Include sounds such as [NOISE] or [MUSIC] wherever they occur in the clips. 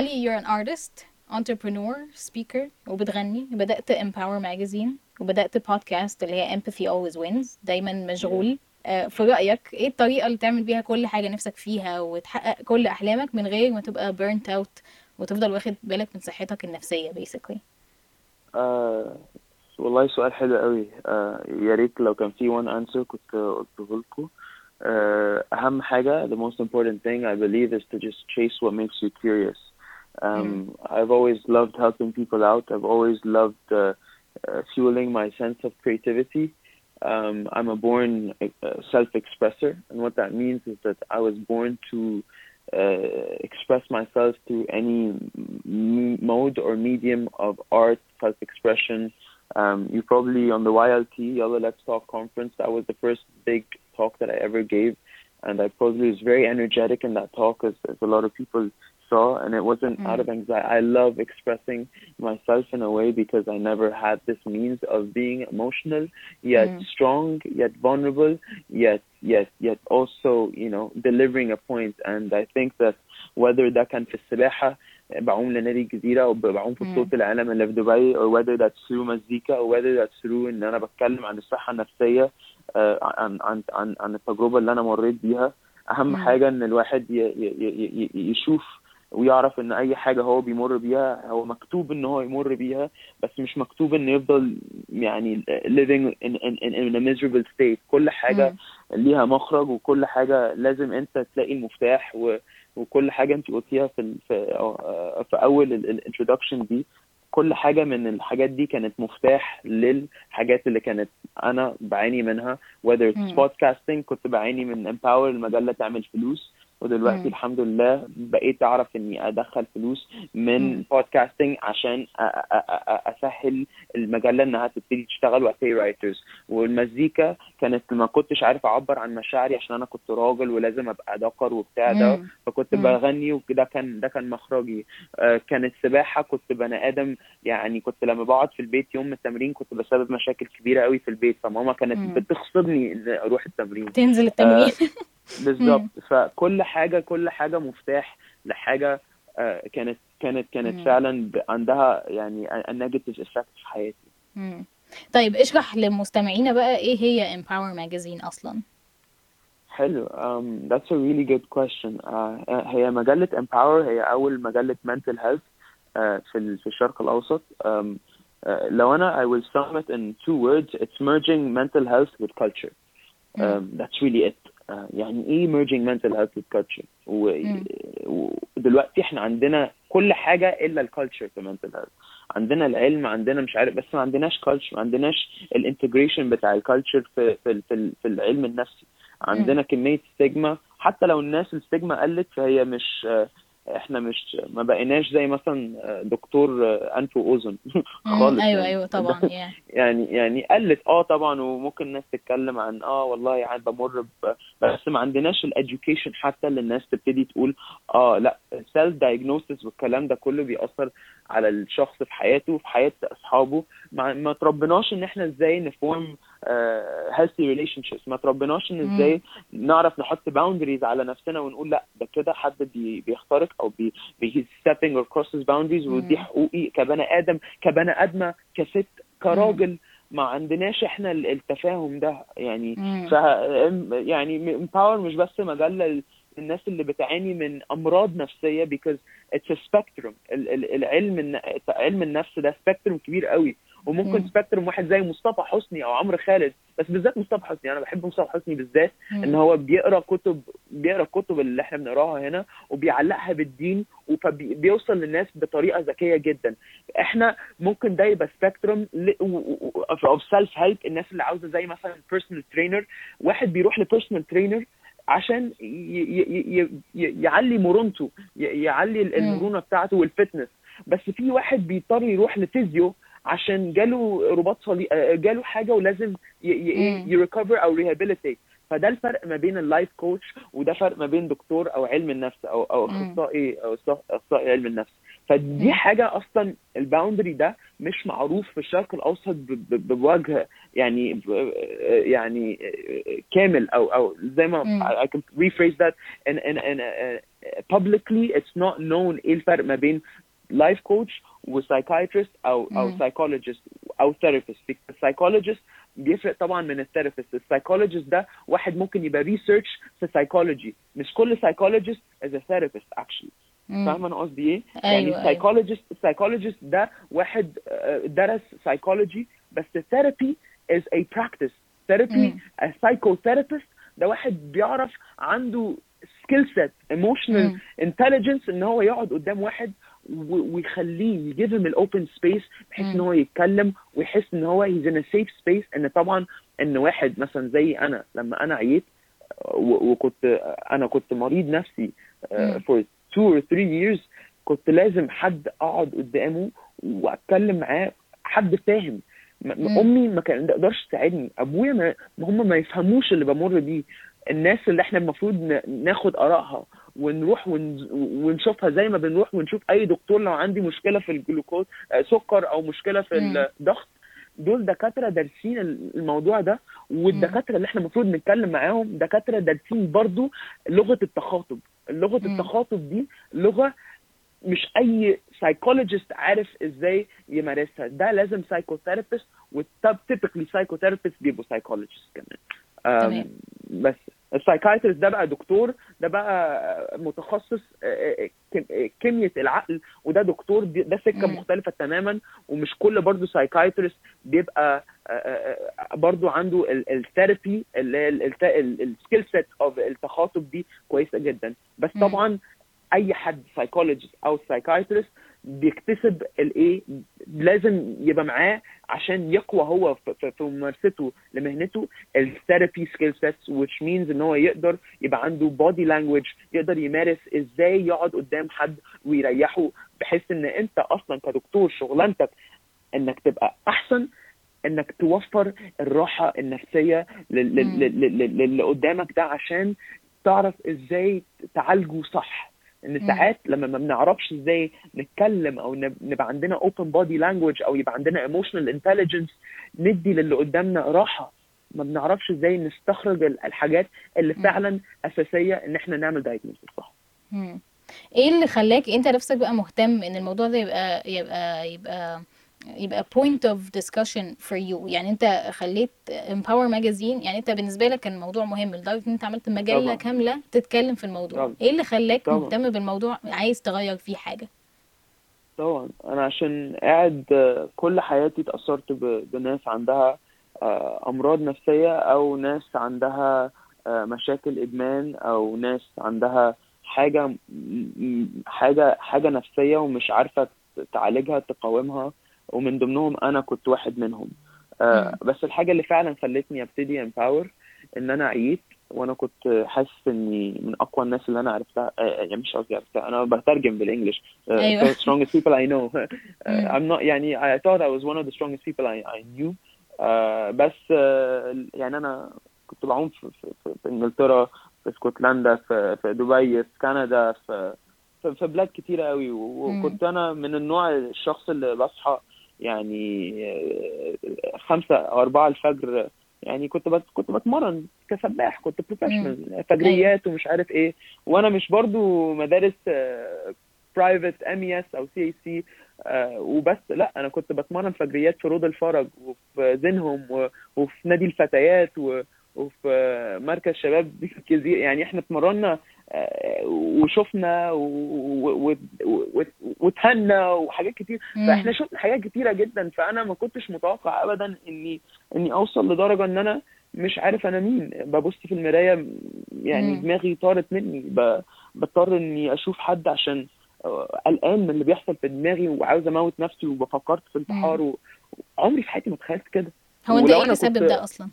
علي you're an artist entrepreneur speaker وبتغني. بدأت empower magazine وبدأت بودكاست اللي هي empathy always wins. دايما مشغول. آه، في رأيك إيه الطريقة اللي تعمل بيها كل حاجة نفسك فيها وتحقق كل أحلامك من غير ما تبقى burnt out وتفضل واخد بالك من صحتك النفسية basically آه والله سؤال حلو قوي. آه يا ريت لو كان في one answer كنت قلته لكم. آه أهم حاجة the most important thing I believe is to just chase what makes you curious. Um, I've always loved helping people out I've always loved uh, uh, fueling my sense of creativity um, I'm a born uh, self-expresser and what that means is that I was born to uh, express myself through any m- mode or medium of art, self-expression. Um, you probably on the YLT Yellow Let's Talk conference. That was the first big talk that I ever gave, and I probably was very energetic in that talk, as, as a lot of people saw. And it wasn't Mm. out of anxiety. I love expressing myself in a way because I never had this means of being emotional, yet Mm. strong, yet vulnerable, yet yet yet also you know delivering a point. And I think that whether that كان في السباحة بعوم لنادي الجزيرة أو بعوم في مم. بطولة العالم اللي في دبي or whether that's through مزيكا or whether that's through إن أنا بتكلم عن الصحة النفسية آه، عن عن عن عن التجربة اللي أنا مريت بيها أهم مم. حاجة إن الواحد ي- ي- ي- ي- يشوف ويعرف إن أي حاجة هو بيمر بيها هو مكتوب إن هو يمر بيها بس مش مكتوب إنه يفضل يعني living in, in, in, in a miserable state كل حاجة. ليها مخرج وكل حاجة لازم أنت تلاقي المفتاح و... وكل حاجة أنت قلتيها في. في, آه، في أول الانترودكشن دي كل حاجة من الحاجات دي كانت مفتاح للحاجات اللي كانت أنا بعاني منها whether it's مم. podcasting كنت بعاني من empower المجلة تعمل فلوس ودلوقتي مم. الحمد لله بقيت أعرف إني أدخل فلوس من مم. بودكاستنج عشان أسهل المجله انها تبتدي تشتغل وابتدي رايترز والمزيكا كانت ما كنتش عارف أعبر عن مشاعري عشان أنا كنت راجل ولازم أبقى ذكر وبتاع ده. فكنت مم. بغني وده كان ده كان مخرجي آه، كانت سباحه كنت بني آدم يعني كنت لما بقعد في البيت يوم التمرين كنت بسبب مشاكل كبيرة قوي في البيت فماما كانت ان أروح التمرين تنزل التمرين [LAUGHS] بالظبط. فكل حاجة كل حاجة مفتاح لحاجة آه، كانت كانت كانت مم. فعلا عندها يعني ال negative effect في حياتي. مم. طيب اشرح لمستمعينا بقى إيه هي Empower magazine أصلا؟ حلو. Um, that's a really good question. uh, هي مجلة Empower هي أول مجلة mental health uh, في في الشرق الأوسط. Um, uh, لو أنا I will sum it in two words. It's merging mental health with culture. um, that's really it. يعني إيه merging mental health with culture و- مم. ودلوقتي إحنا عندنا كل حاجة إلا ال culture في mental health. عندنا العلم عندنا مش عارف بس ما عندناش culture ما عندناش ال integration بتاع ال culture في في في, في العلم النفسي. عندنا كمية stigma حتى لو الناس ال stigma قلت فهي مش إحنا مش ما بقيناش زي مثلا دكتور أنف وأذن. [LAUGHS] خالص أيوه يعني. أيوه طبعا. [LAUGHS] يعني يعني قلت آه طبعا وممكن الناس تتكلم عن آه والله يعني بمر. بس ما عندناش ال education حتى اللي الناس تبتدي تقول آه لا ال self diagnosis والكلام ده كله بيأثر على الشخص في حياته في حياة أصحابه ما, ما تربناش إن إحنا إزاي ن form healthy relationships ما تربناش إن. إزاي نعرف نحط boundaries على نفسنا ونقول لا ده كده حد بي بيخترق أو بي بي stepping or crosses boundaries ودي. حقوقي كبني آدم كبني أدمة كست كراجل ما عندناش إحنا ال- التفاهم ده يعني. ف يعني Empower مش بس مجله للناس اللي بتعاني من أمراض نفسية because it's a spectrum ال- ال- العلم علم النفس ده spectrum كبير قوي وممكن مم. spectrum واحد زي مصطفى حسني أو عمرو خالد بس بالذات مصطفى حسني أنا بحب مصطفى حسني بالذات. إن هو بيقرأ كتب بيقرأ الكتب اللي إحنا بنقراها هنا وبيعلقها بالدين وبيوصل للناس بطريقة ذكية جدا إحنا ممكن ده يبقى spectrum of self help الناس اللي عاوزة زي مثلا personal trainer واحد بيروح ل personal trainer عشان يعلي مرونته يعلي. المرونة بتاعته وال fitness بس في واحد بيضطر يروح ل physio عشان جاله رباط صليبي جاله حاجة ولازم. ي recover أو rehabilitate فده الفرق ما بين ال life coach وده فرق ما بين دكتور أو علم النفس أو أو. أخصائي أو أخصائي علم النفس فدي. حاجة أصلا ال boundary ده مش معروف في الشرق الأوسط بوجه يعني ب- يعني كامل أو أو زي ما. I can rephrase that in in uh, publicly it's not known إيه الفرق ما بين life coach و psychiatrist أو أو psychologist أو therapist ال psychologist بيفرق طبعا من ال therapist ال psychologist ده واحد ممكن يبقى research في psychology مش كل psychologist is therapist actually. فاهمة أنا قصدي إيه؟ أيوة، يعني. ال psychologist ال psychologist ده واحد آه، درس psychology بس ال therapy is a practice therapy psychotherapist ده واحد بيعرف عنده skill set emotional. intelligence إن هو يقعد قدام واحد ويخليه يجيب him ال open space بحيث إن. هو يتكلم ويحس إن هو in a safe space. إن طبعا إن واحد مثلا زي أنا لما أنا عييت وكنت أنا كنت مريض نفسي for two or three years كنت لازم حد أقعد قدامه وأتكلم معاه حد فاهم. أمي ما كان تقدرش تساعدني. أبويا ما هم ما يفهموش اللي بمر بيه. الناس اللي إحنا المفروض ناخد آرائها. ونروح ون- ونشوفها زي ما بنروح ونشوف أي دكتور لو عندي مشكلة في الجلوكوز آه، سكر أو مشكلة في. الضغط. دول دكاترة دارسين الموضوع ده والدكاترة اللي إحنا المفروض نتكلم معاهم دكاترة دارسين برضو لغة التخاطب. لغة. التخاطب دي لغة مش أي psychologist عارف إزاي يمارسها. ده لازم psychotherapist و typically psychotherapist بيبقوا psychologist كمان. بس. ال psychiatrist ده بقى دكتور ده بقى متخصص آه، آه، آه، كيمياء العقل وده دكتور ده سكة. مختلفة تماما ومش كل برضه psychiatrist بيبقى برضه عنده ال therapy ال skill set of التخاطب دي كويسة جدا بس. طبعا أي حد psychologist أو psychiatrist بيكتسب الايه؟ لازم يبقى معاه عشان يقوى هو في- ممارسته لمهنته. ال therapy skill sets which means إن هو يقدر يبقى عنده body language يقدر يمارس إزاي يقعد قدام حد ويريحه بحيث إن أنت أصلا كدكتور شغلانتك إنك تبقى أحسن إنك توفر الراحة النفسية للي قدامك ده عشان تعرف إزاي تعالجه صح. إن. ساعات لما ما بنعرفش إزاي نتكلم أو نب- نبقى عندنا open body language أو يبقى عندنا emotional intelligence ندي للي قدامنا راحة ما بنعرفش إزاي نستخرج ال- الحاجات اللي. فعلا أساسية إن إحنا نعمل diagnosis صح. إيه اللي خلاك أنت نفسك بقى مهتم إن الموضوع ده يبقى يبقى يبقى يبقى point of discussion for you يعني انت خليت Empower Magazine يعني انت بالنسبة لك كان الموضوع مهم لدرجة إن انت عملت مجلة طبعا. كاملة تتكلم في الموضوع طبعا. إيه اللي خلاك. مهتم بالموضوع عايز تغير فيه حاجة طبعا أنا عشان قاعد كل حياتي اتأثرت بناس عندها آه، أمراض نفسية أو ناس عندها آه، مشاكل إدمان أو ناس عندها حاجة حاجة حاجة نفسية ومش عارفة تعالجها تقاومها ومن ضمنهم أنا كنت واحد منهم. آه، بس الحاجة اللي فعلا خلتني أبتدي امباور إن أنا عييت وأنا كنت حاسس إني من أقوى الناس اللي أنا عرفتها. آه، يعني مش قصدي عرفتها أنا بترجم بالإنجلش. uh, أيوة. so strongest people I know. [LAUGHS] مم. I'm not يعني I thought I was one of the strongest people I, I knew. uh, بس uh, يعني أنا كنت بعوم في, في, في, في إنجلترا في اسكتلندا في, في دبي في كندا في في, بلاد كتيرة قوي. وكنت أنا من النوع الشخص اللي بصحى يعني خمسة أو أربعة الفجر يعني كنت بت... كنت بتمرن كسباح كنت بروفيشنال فجريات ومش عارف إيه. وأنا مش برضو مدارس private MSA و CIC وبس لأ أنا كنت بتمرن فجريات في روض الفرج وفي زينهم وفي نادي الفتيات وفي مركز شباب [LAUGHS] كتير يعني إحنا اتمرنا وشفنا و- و- و- وتهنا وحاجات كتير. فاحنا شفنا حاجات كتيرة جدا. فأنا ما كنتش متوقع ابدا اني إني أوصل لدرجة إن أنا مش عارف أنا مين. ببص في المراية يعني. دماغي طارت مني. بضطر إني أشوف حد عشان قلقان من اللي بيحصل في دماغي وعاوز أموت نفسي وبفكرت في انتحار و- عمري في حياتي ما تخيلت كده. هو أنت إيه اللي سبب ده أصلا؟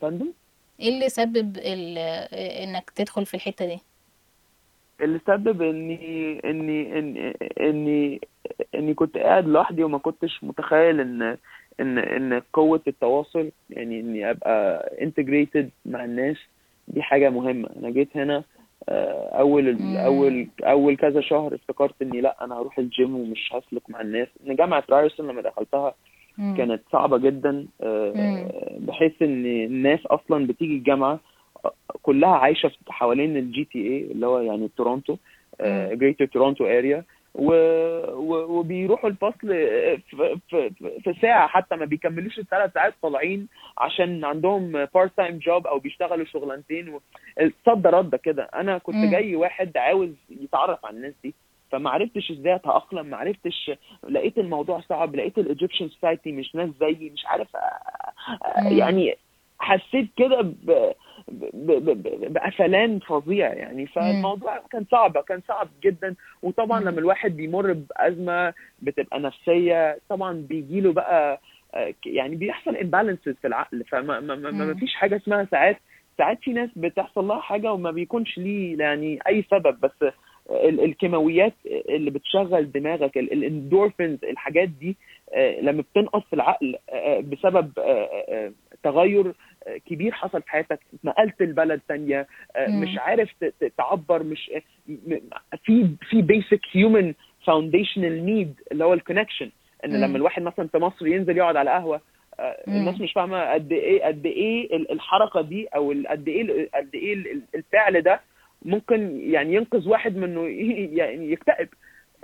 فندم؟ إيه اللي سبب ال- إنك تدخل في الحتة دي؟ اللي سبب إني إني اني إني إني كنت قاعد لوحدي وما كنتش متخيل إن إن إن قوة التواصل يعني إني أبقى integrated مع الناس دي حاجة مهمة. أنا جيت هنا آه، أول مم. أول أول كذا شهر افتكرت إني لأ أنا هروح الجيم ومش هسلك مع الناس. إن جامعة رايرسون لما دخلتها مم. كانت صعبة جدا آه،. بحيث إن الناس أصلا بتيجي الجامعة كلها عايشة في- حوالين ال GTA اللي هو يعني تورونتو. Greater Toronto Area وبيروحوا الفصل آه، في, في, في- في ساعة حتى ما بيكملوش الثلاث ساعات طالعين عشان عندهم part-time job أو بيشتغلوا شغلانتين صد رده كده أنا كنت مم. جاي واحد عاوز يتعرف على الناس دي فما عرفتش إزاي اتأقلم ما عرفتش لقيت الموضوع صعب لقيت ال Egyptian society مش ناس زيي مش عارف آه، آه،. يعني حسيت كده بقفلان فظيع يعني فالموضوع كان صعب كان صعب جدا وطبعا. لما الواحد بيمر بأزمة بتبقى نفسية طبعا بيجي له بقى آه، يعني بيحصل imbalances في العقل فما ما ما. فيش حاجة اسمها ساعات ساعات في ناس بتحصل لها حاجة وما بيكونش ليه يعني أي سبب بس الكيماويات اللي بتشغل دماغك ال- الاندورفينز الحاجات دي آه، لما بتنقص في العقل آه، بسبب آه، آه، تغير كبير حصل في حياتك نقلت البلد تانية. مش عارف تعبر مش في في basic human foundational need اللي هو ال connection إن. لما الواحد مثلا في مصر ينزل يقعد على قهوه. الناس مش فاهمة قد إيه قد إيه ال- الحركة دي أو قد إيه قد إيه ال- الفعل ده ممكن يعني ينقذ واحد من إنه [LAUGHS] يعني يكتئب.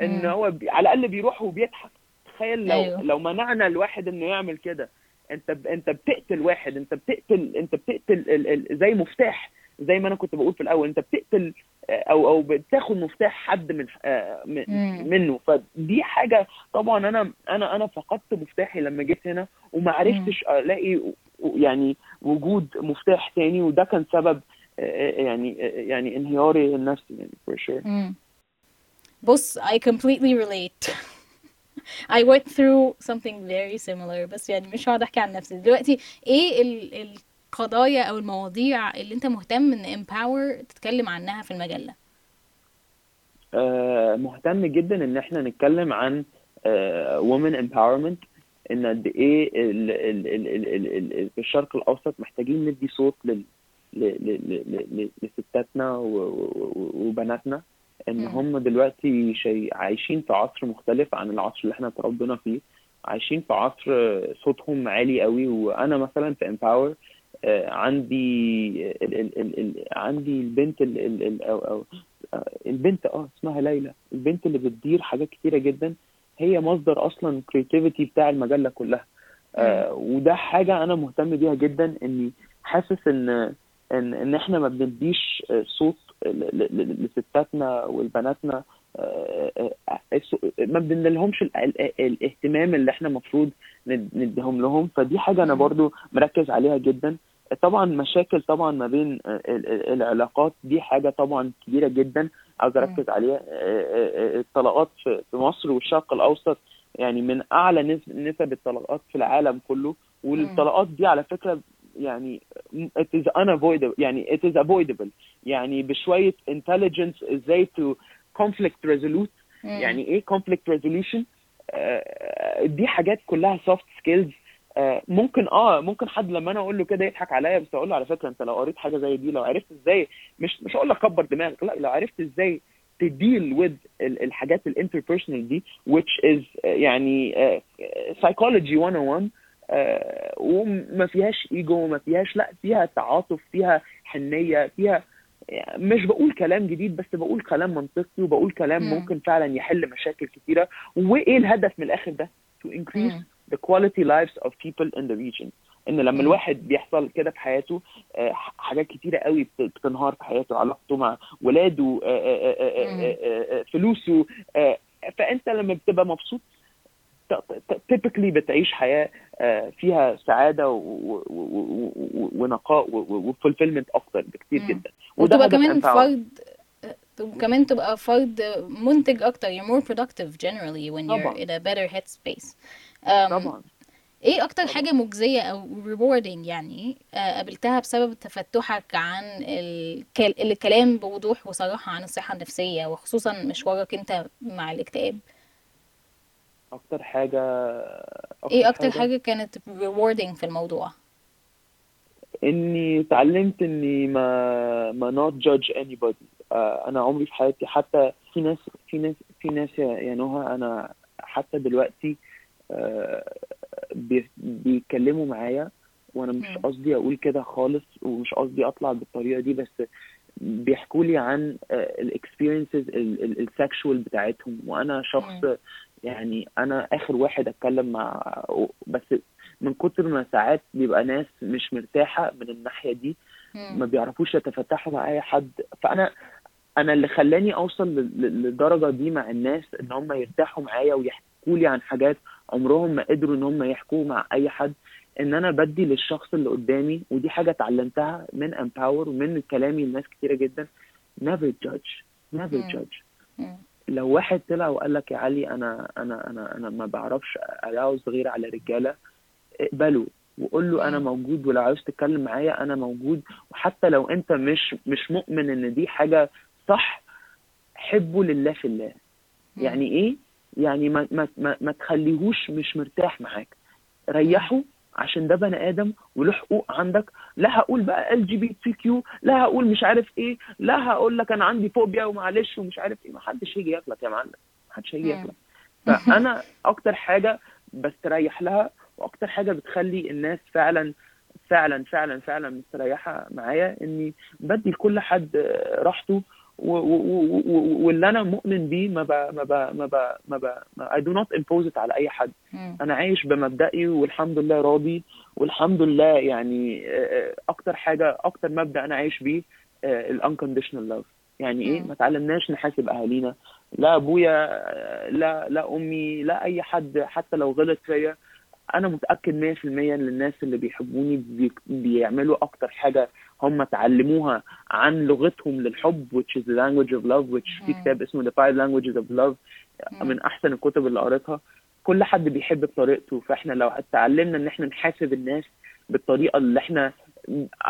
ان. هو على الأقل بيروح وبيضحك. تخيل لو أيوه. لو منعنا الواحد إنه يعمل كده. أنت ب... أنت بتقتل واحد. أنت بتقتل أنت بتقتل ال... ال... زي مفتاح. زي ما أنا كنت بقول في الأول. أنت بتقتل أو أو بتاخد مفتاح حد من آه،. منه. فدي حاجة طبعا أنا أنا أنا فقدت مفتاحي لما جيت هنا وما عرفتش ألاقي يعني وجود مفتاح تاني. وده كان سبب يعني آه، يعني انهياري النفسي يعني for sure. مم. بص I completely relate. [LAUGHS] I went through something very similar بس يعني مش هقعد أحكي عن نفسي. دلوقتي إيه ال القضايا أو المواضيع اللي أنت مهتم إن empower تتكلم عنها في المجلة؟ آه، مهتم جدا إن إحنا نتكلم عن آه، women empowerment. إن قد إيه في الشرق الأوسط محتاجين ندي صوت لل لستاتنا وبناتنا إن. هم دلوقتي شيء عايشين في عصر مختلف عن العصر اللي إحنا اتربينا فيه. عايشين في عصر آه، صوتهم عالي قوي. وأنا مثلا في Empower عندي ال ال ال ال عندي البنت ال ال ال أو أو آه، البنت آه اسمها ليلى. البنت اللي بتدير حاجات كتيرة جدا هي مصدر أصلا creativity بتاع المجلة كلها. آه وده حاجة أنا مهتم بيها جدا إني حاسس إن إن إن إحنا ما بنديش صوت لستاتنا ولبناتنا آه، آه، آه، ما بنديلهمش ال- ال- الاهتمام اللي إحنا المفروض نديهم لهم. فدي حاجة أنا. برضو مركز عليها جدا. طبعا مشاكل طبعا ما بين ال- ال- العلاقات دي حاجة طبعا كبيرة جدا. عاوز أركز عليها. الطلاقات في مصر والشرق الأوسط يعني من أعلى نسب الطلاقات في العالم كله. والطلاقات دي على فكرة يعني it is unavoidable يعني it is avoidable. يعني بشوية intelligence إزاي to conflict resolute. مم. يعني إيه conflict resolution آه، دي حاجات كلها soft skills. آه، ممكن آه ممكن حد لما أنا أقول له كده يضحك عليا بس أقول له على فكرة أنت لو قريت حاجة زي دي لو عرفت إزاي مش مش هقول لك كبر دماغك لا لو عرفت إزاي تديل ال- الحاجات ال interpersonal دي which is آه، يعني psychology 101 آه، وما فيهاش إيجو وما فيهاش لا فيها تعاطف فيها حنية فيها يعني مش بقول كلام جديد بس بقول كلام منطقي وبقول كلام مم. ممكن فعلا يحل مشاكل كتيرة وإيه الهدف من الآخر ده to increase مم. the quality lives of people in the region إن لما. الواحد بيحصل كده في حياته آه، حاجات كتيرة قوي بت- بتنهار في حياته علاقته مع ولاده آه، آه، آه، آه،. آه، آه، فلوسه آه، فأنت لما بتبقى مبسوط تيبيكلي بتعيش حياة آه، فيها سعادة ونقاء وفولفيلمنت أكتر بكتير. جدا هدف كمان. فرد وكمان تبقى فرد منتج أكتر you're more productive generally when you're in a better headspace um, طبعا إيه أكتر طبعا. حاجة مجزية أو rewarding يعني آه، قابلتها بسبب تفتحك عن الكل... الكلام بوضوح وصراحة عن الصحة النفسية وخصوصا مشوارك أنت مع الاكتئاب أكتر حاجة إيه أكتر حاجة كانت rewarding في الموضوع إني اتعلمت إني ما ما not judge anybody آه، أنا عمري في حياتي حتى في ناس في ناس في ناس يا نهى أنا حتى دلوقتي آه، بي- بيتكلموا معايا وأنا مش. قصدي أقول كده خالص ومش قصدي أطلع بالطريقة دي بس بيحكوا لي عن ال experiences ال sexual بتاعتهم وأنا شخص. يعني أنا آخر واحد أتكلم مع بس من كتر ما ساعات بيبقى ناس مش مرتاحة من الناحية دي ما. بيعرفوش يتفتحوا مع أي حد فأنا أنا اللي خلاني أوصل لل- لل- للدرجة دي مع الناس إن هم يرتاحوا معايا ويحكوا لي عن حاجات عمرهم ما قدروا إن هم يحكوا مع أي حد إن أنا بدي للشخص اللي قدامي ودي حاجة اتعلمتها من امباور ومن كلامي لناس كتيرة جدا never judge never judge. لو واحد طلع وقال لك يا علي أنا أنا أنا أنا ما بعرفش اراوز غير على رجالة اقبله وقول له أنا. موجود ولو عاوز تتكلم معايا أنا موجود وحتى لو أنت مش مش مؤمن إن دي حاجة صح حبه لله في الله. يعني إيه يعني ما ما ما, ما تخليهوش مش مرتاح معاك ريحه عشان ده بني آدم وله حقوق عندك. لا هقول بقى ال LGBTQ لا هقول مش عارف إيه لا هقول لك أنا عندي فوبيا ومعلش ومش عارف إيه. ما حدش هيجي ياكلك يا معلم. ما حدش هيجي. ياكلك. فأنا أكتر حاجة بستريح لها وأكتر حاجة بتخلي الناس فعلا فعلا فعلا فعلا مستريحة معايا إني بدي لكل حد راحته واللي أنا مؤمن بيه ما ب ما ب ما ب ما ب do not impose it على أي حد. أنا عايش بمبدئي والحمد لله راضي والحمد لله يعني آه، آه، أكتر حاجة أكتر مبدأ أنا عايش بيه ال unconditional love يعني إيه. ما تعلمناش نحاسب أهالينا لا أبويا آه، لا لا أمي لا أي حد حتى لو غلط فيا أنا متأكد 100% إن الناس اللي بيحبوني بي- بيعملوا أكتر حاجة هم اتعلموها عن لغتهم للحب which is the language of love which في. كتاب اسمه the five languages of love. من أحسن الكتب اللي قريتها كل حد بيحب بطريقته فإحنا لو اتعلمنا إن إحنا نحاسب الناس بالطريقة اللي إحنا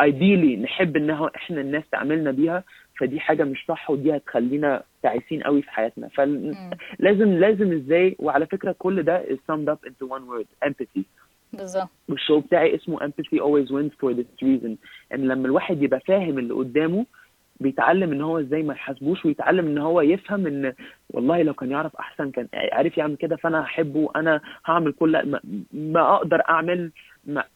ايديلي نحب إنها إحنا الناس تعاملنا بيها فدي حاجة مش صح ودي هتخلينا تعيسين قوي في حياتنا. فلازم لازم إزاي؟ وعلى فكرة كل ده is summed up into one word empathy. بالظبط. والشو بتاعي اسمه empathy always wins for this reason. إن لما الواحد يبقى فاهم اللي قدامه بيتعلم إن هو إزاي ما يحاسبوش ويتعلم إن هو يفهم إن والله لو كان يعرف أحسن كان عارف يعمل كده فأنا هحبه أنا هعمل كل ما, ما أقدر أعمل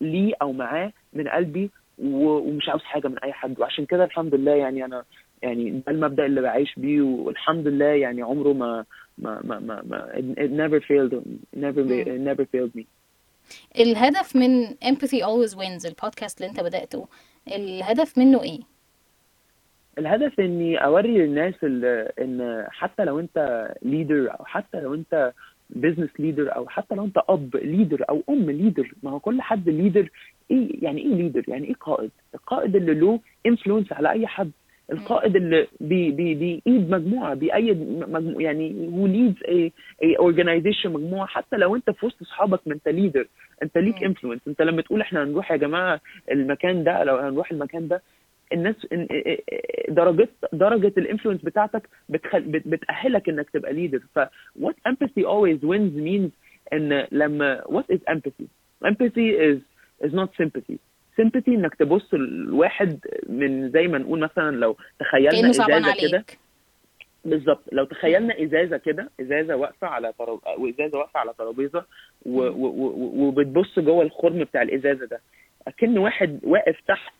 ليه أو معاه من قلبي ومش عاوز حاجة من أي حد. وعشان كده الحمد لله يعني أنا يعني ده المبدأ اللي بعيش بيه والحمد لله يعني عمره ما ما ما ما, ما it never failed never مم. never failed me الهدف من empathy always wins البودكاست اللي انت بدأته الهدف منه إيه؟ الهدف اني اوري للناس ان حتى لو انت leader أو حتى لو انت business leader أو حتى لو انت اب leader أو ام leader ما هو كل حد leader إيه يعني إيه leader يعني إيه قائد القائد اللي له influence على اي حد القائد اللي بي بي بيقيد مجموعة بيأيد مجموعة يعني هو leads اي اي organization مجموعة حتى لو انت في وسط اصحابك ما انت leader انت ليك. influence انت لما تقول إحنا هنروح يا جماعة المكان ده لو هنروح المكان ده الناس درجة درجة ال influence بتاعتك بتخل... بت... بتأهلك إنك تبقى leader ف what empathy always wins means إن لما what is empathy empathy is is not sympathy. Sympathy إنك تبص لواحد من زي ما نقول مثلا لو تخيلنا إزازة كده. بالظبط. لو تخيلنا إزازة كده إزازة واقفة على طرب... وإزازة واقفة على ترابيزة و... و... و... وبتبص جوه الخرم بتاع الإزازة ده. أكن واحد واقف تحت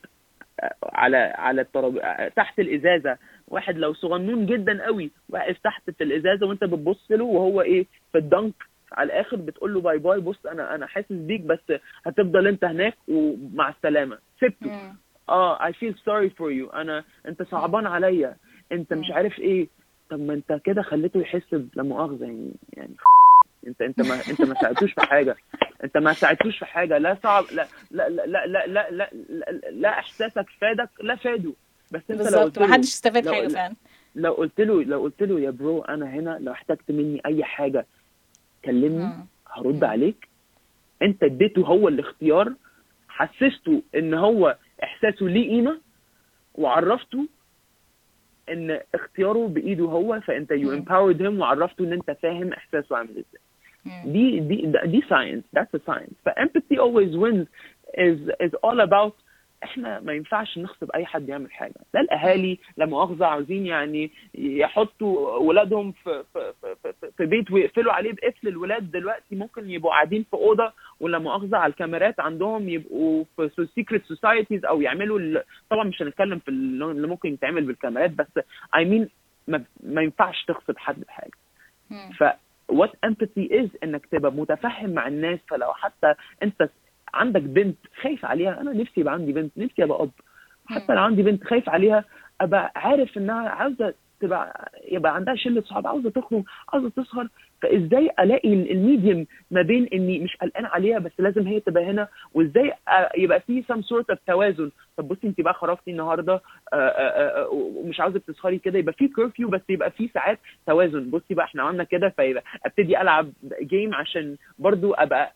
على على التراب... تحت الإزازة. واحد لو صغنون جدا قوي واقف تحت في الإزازة وأنت بتبص له وهو إيه في الضنك. على الآخر بتقول له bye bye بص أنا أنا حاسس بيك بس هتفضل انت هناك ومع السلامة. سبته. آه I feel sorry for you. أنا أنت صعبان عليا. أنت مش. عارف إيه. طب ما أنت كده خليته يحس بلا مؤاخذه يعني يعني [LAUGHS] أنت أنت ما أنت ما ساعدتوش في حاجة. أنت ما ساعدتوش في حاجة. لا صعب لا لا لا لا لا لا, لا, لا, لا إحساسك فادك لا فاده. بس أنت لو قلت له محدش استفاد لا- فعلا. لو قلت له لو قلت له يا برو أنا هنا لو احتجت مني أي حاجة كلمني. هرد. عليك انت اديته هو الاختيار حسسته ان هو احساسه ليه قيمة وعرفته ان اختياره بإيده هو فانت you. empowered him وعرفته ان انت فاهم احساسه عامل إزاي. دي دي دي science that's a science ف empathy always wins is is all about إحنا ما ينفعش نغصب أي حد يعمل حاجة لا الأهالي لا مؤاخذة عاوزين يعني يحطوا ولادهم في في في, في, في بيت ويقفلوا عليه بقفل الولاد دلوقتي ممكن يبقوا قاعدين في أوضة ولا مؤاخذة على الكاميرات عندهم يبقوا في secret societies أو يعملوا ال... طبعا مش هنتكلم في اللي ممكن يتعمل بالكاميرات بس I I mean mean ما, ما ينفعش تغصب حد بحاجة. ف what empathy is إنك تبقى متفهم مع الناس فلو حتى أنت عندك بنت خايف عليها أنا نفسي يبقى عندي بنت نفسي أبقى أب. حتى لو عندي بنت خايف عليها أبقى عارف إنها عاوزة تبقى يبقى عندها شلة صحاب عاوزة تخرج عاوزة تسهر. فازاي الاقي ال medium ما بين اني مش قلقان عليها بس لازم هي تبقى هنا؟ وازاي يبقى في some sort of توازن؟ طب بصي انت بقى خرجتي النهارده ومش عاوزه تسهري كده يبقى في curfew بس يبقى في ساعات توازن. بصي بقى إحنا عملنا كده فيبقى ابتدي العب game عشان برضو ابقى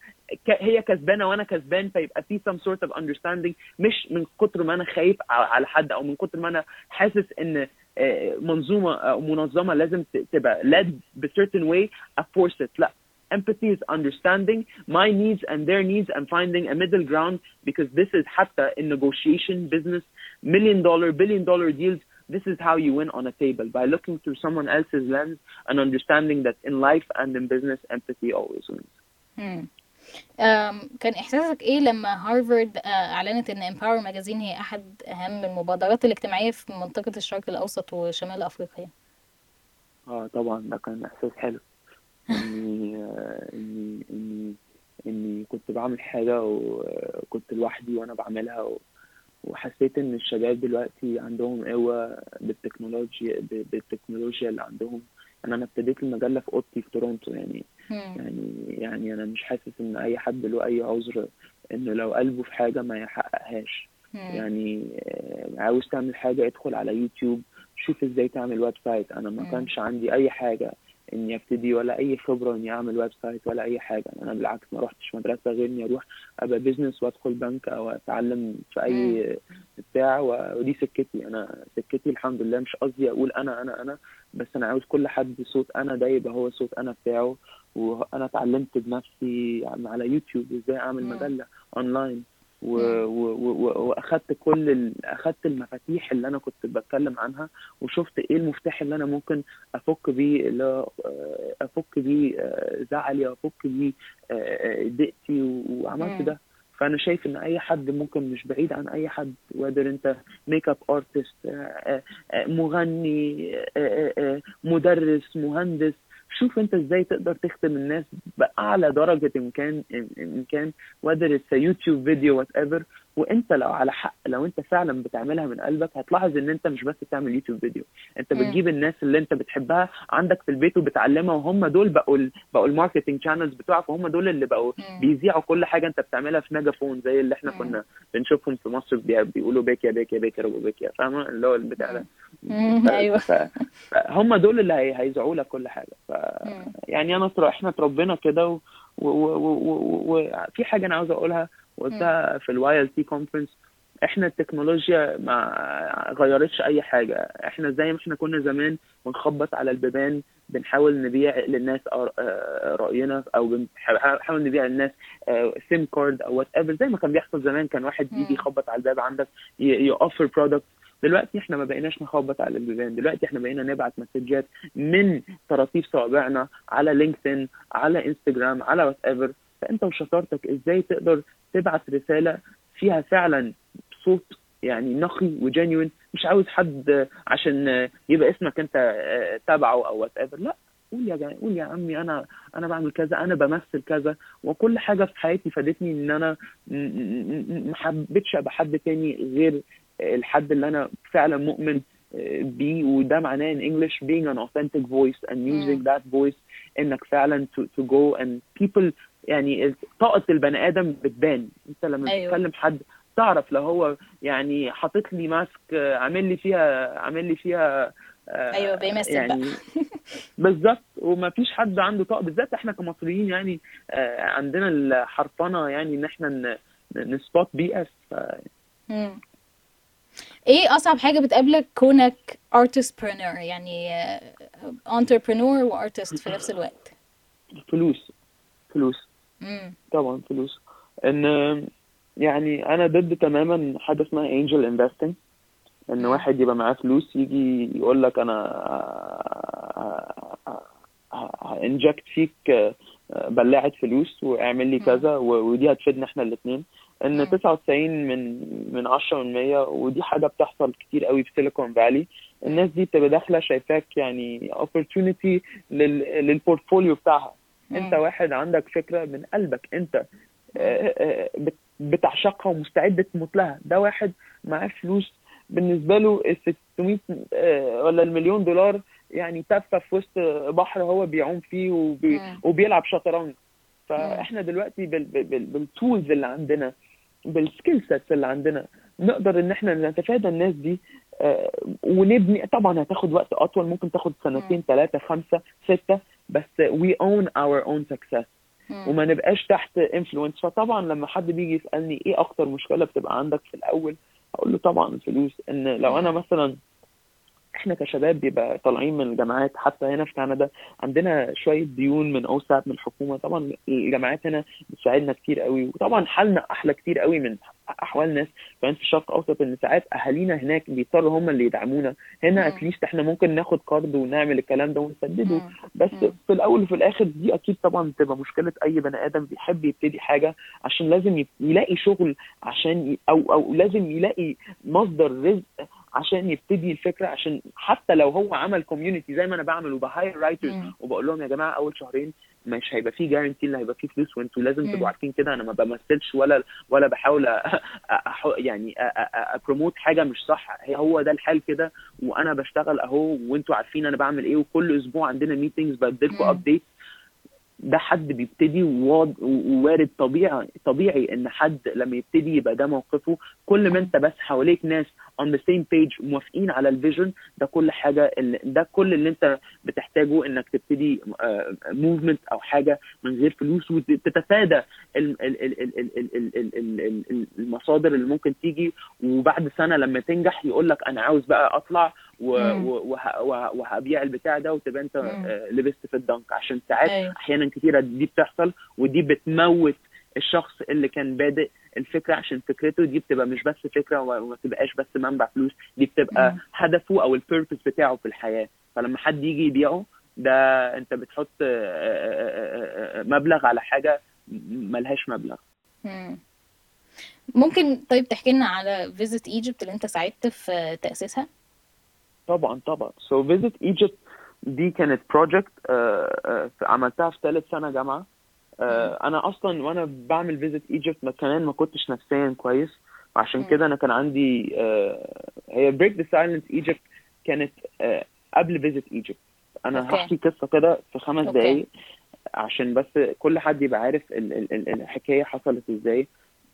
هي كسبانة وأنا كسبان فيبقى في some sort of understanding. مش من كتر ما أنا خايف على حد أو من كتر ما أنا حاسس ان منظومه او منظمه لازم تبقى led ب certain way I force it لا empathy is understanding my needs and their needs and finding a middle ground because this is حتى in negotiation business million dollar billion dollar deals this is how you win on a table by looking through someone else's lens and understanding that in life and in business empathy always wins مم. كان إحساسك إيه لما هارفارد آه، أعلنت إن امباور ماجازين هي أحد أهم المبادرات الاجتماعية في منطقة الشرق الأوسط وشمال أفريقيا؟ آه طبعا ده كان إحساس حلو إني آه، إني إني إني كنت بعمل حاجة وكنت لوحدي وأنا بعملها و... وحسيت إن الشباب دلوقتي عندهم قوة بالتكنولوجيا بالتكنولوجيا اللي عندهم يعني أنا ابتديت المجلة في أوضتي في تورونتو يعني. يعني يعني أنا مش حاسس إن أي حد له أي عذر إنه لو قلبه في حاجة ما يحققهاش. يعني آه، عاوز تعمل حاجة ادخل على يوتيوب شوف إزاي تعمل website أنا ما. كانش عندي أي حاجة إني أبتدي ولا أي خبرة إني أعمل website ولا أي حاجة أنا بالعكس ما رحتش مدرسة غير إني أروح أبقى business وأدخل بنك أو أتعلم في أي بتاع ودي سكتي. أنا سكتي الحمد لله. مش قصدي أقول أنا أنا أنا بس أنا عاوز كل حد صوت أنا ده يبقى هو صوت أنا بتاعه وأنا اتعلمت بنفسي على يوتيوب إزاي أعمل. مجلة اونلاين وأخدت كل ال... أخدت المفاتيح اللي أنا كنت بتكلم عنها وشفت إيه المفتاح اللي أنا ممكن أفك بيه اللي آه، أفك بيه آه، زعلي أفك بيه آه، ضيقتي وعملت. ده فأنا شايف إن أي حد ممكن مش بعيد عن أي حد whether أنت make-up artist مغني مدرس مهندس شوف انت إزاي تقدر تخدم الناس بأعلى درجة امكان إمكان whether it's a YouTube video whatever. وانت لو على حق لو انت فعلا بتعملها من قلبك هتلاحظ إن انت مش بس بتعمل YouTube video انت. بتجيب الناس اللي انت بتحبها عندك في البيت وبتعلمها وهم دول بقوا ال بقوا ال marketing channels بتوعك وهم دول اللي بقوا. بيذيعوا كل حاجة انت بتعملها في ميجافون زي اللي إحنا. كنا بنشوفهم في مصر بي- بيقولوا بيك يا بيك يا بيك يا ربو بيك يا فاهمة اللي هو البتاع ده [LAUGHS] ف- فهم دول اللي هي- هيذيعوا لك كل حاجة ف. يعني أنا إحنا اتربينا كده و- و- و- و- وفي حاجة أنا عاوز أقولها وقلتها في ال YLT conference إحنا التكنولوجيا ما غيرتش أي حاجة. إحنا زي ما إحنا كنا زمان بنخبط على البيبان بنحاول نبيع للناس آه، رأينا أو بنحاول نبيع للناس SIM card أو whatever زي ما كان بيحصل زمان كان واحد. يجي يخبط على الباب عندك يوفر product دلوقتي إحنا ما بقيناش نخبط على البيبان. دلوقتي إحنا بقينا نبعت مسجات من طراطيف صوابعنا على لينكدين على انستجرام على whatever فأنت وشطارتك إزاي تقدر تبعت رسالة فيها فعلا صوت يعني نقي و genuine مش عاوز حد عشان يبقى اسمك أنت آه، تبعه أو whatever لا قول يا جا... قول يا عمي أنا أنا بعمل كذا أنا بمثل كذا. وكل حاجة في حياتي فادتني إن أنا ما حبيتش أبقى حد تاني غير الحد اللي أنا فعلا مؤمن آه، بيه. وده معناه in English being an authentic voice and using that voice إنك فعلا to, to go and people يعني طاقة البني آدم بتبان أنت لما أيوه. بتكلم حد تعرف لو هو يعني حاطط لي ماسك آه، عامل لي فيها عامل لي فيها آه، أيوه بيمثل يعني [LAUGHS] بالظبط وما فيش حد عنده طاقة بالذات إحنا كمصريين يعني آه، عندنا الحرفنة يعني إن إحنا نسبوت بي اس مم. إيه أصعب حاجة بتقابلك كونك artistpreneur يعني آه، entrepreneur و artist في نفس الوقت فلوس فلوس. طبعا فلوس إن يعني أنا ضد تماما حاجة اسمها angel investing إن. واحد يبقى معاه فلوس يجي يقول لك أنا inject فيك بلاعة فلوس واعمل لي. كذا ودي هتفيدنا إحنا الاثنين إن مم. 99 من من 10 من 100 ودي حاجة بتحصل كتير قوي في سيليكون فالي الناس دي بتبقى داخلة شايفاك يعني opportunity لل للبورتفوليو بتاعها انت. واحد عندك فكرة من قلبك انت آه، آه، بت- بتعشقها ومستعد تموت لها. ده واحد معاه فلوس بالنسبة له ال 600 آه، ولا المليون دولار يعني تافهة في وسط بحر هو بيعوم فيه وبي. وبيلعب شطرنج. فاحنا دلوقتي بال- بال- بال- بال tools اللي عندنا بال skill sets اللي عندنا نقدر إن إحنا نتفادى الناس دي ونبني. طبعا هتاخد وقت أطول ممكن تاخد سنتين ثلاثة خمسة ستة بس we own our own success. مم. وما نبقاش تحت influence فطبعا لما حد بيجي يسألني إيه أكتر مشكلة بتبقى عندك في الأول هقول له طبعا الفلوس. إن لو أنا مثلا إحنا كشباب بيبقى طالعين من الجامعات حتى هنا في كندا عندنا شوية ديون من اوساب من الحكومة طبعا الجامعات هنا بتساعدنا كتير قوي وطبعا حالنا أحلى كتير قوي من أحوال ناس كمان في الشرق الأوسط إن ساعات أهالينا هناك بيضطروا هم اللي يدعمونا هنا. اتليست إحنا ممكن ناخد كارد ونعمل الكلام ده ونسدده. بس. في الأول وفي الآخر دي أكيد طبعا بتبقى مشكلة أي بني آدم بيحب يبتدي حاجة عشان لازم يلاقي شغل عشان ي... أو أو لازم يلاقي مصدر رزق عشان يبتدي الفكرة عشان حتى لو هو عمل community زي ما أنا بعمل وب hire writers. وبقول لهم يا جماعة أول شهرين مش هيبقى فيه guarantee اللي هيبقى فيه فلوس وأنتوا لازم. تبقوا عارفين كده أنا ما بمثلش ولا ولا بحاول يعني ا promote حاجة مش صح هي- هو ده الحال كده وأنا بشتغل أهو وأنتوا عارفين أنا بعمل إيه وكل أسبوع عندنا meetings بديلكم. update ده حد بيبتدي ووارد طبيعي طبيعي إن حد لما يبتدي يبقى ده موقفه كل ما أنت بس حواليك ناس on the same page موافقين على ال vision ده كل حاجة ده كل اللي انت بتحتاجه انك تبتدي movement أو حاجة من غير فلوس وتتفادى المصادر اللي ممكن تيجي وبعد سنه لما تنجح يقول لك أنا عاوز بقى اطلع وهبيع البتاع ده وتبقى انت لبست في الدنك عشان ساعات أحيانا كثيره دي بتحصل ودي بتموت الشخص اللي كان بادئ الفكرة عشان فكرته دي بتبقى مش بس فكرة وما تبقاش بس منبع فلوس دي بتبقى مم. هدفه أو ال purpose بتاعه في الحياة. فلما حد يجي يبيعه ده أنت بتحط آه، آه، آه، مبلغ على حاجة ملهاش مبلغ. مم. ممكن طيب تحكي لنا على Visit Egypt اللي أنت ساعدت في تأسيسها؟ طبعا طبعا. So Visit Egypt دي كانت project عملتها في ثالث سنة جامعة. أنا أصلا وأنا بعمل Visit Egypt ما كمان ما كنتش نفسيا كويس وعشان مم. كده أنا كان عندي آه، هي Break the Silence Egypt كانت آه، قبل Visit Egypt أنا. هحكي قصة كده في خمس. دقايق عشان بس كل حد يبقى عارف ال- ال- ال- الحكاية حصلت إزاي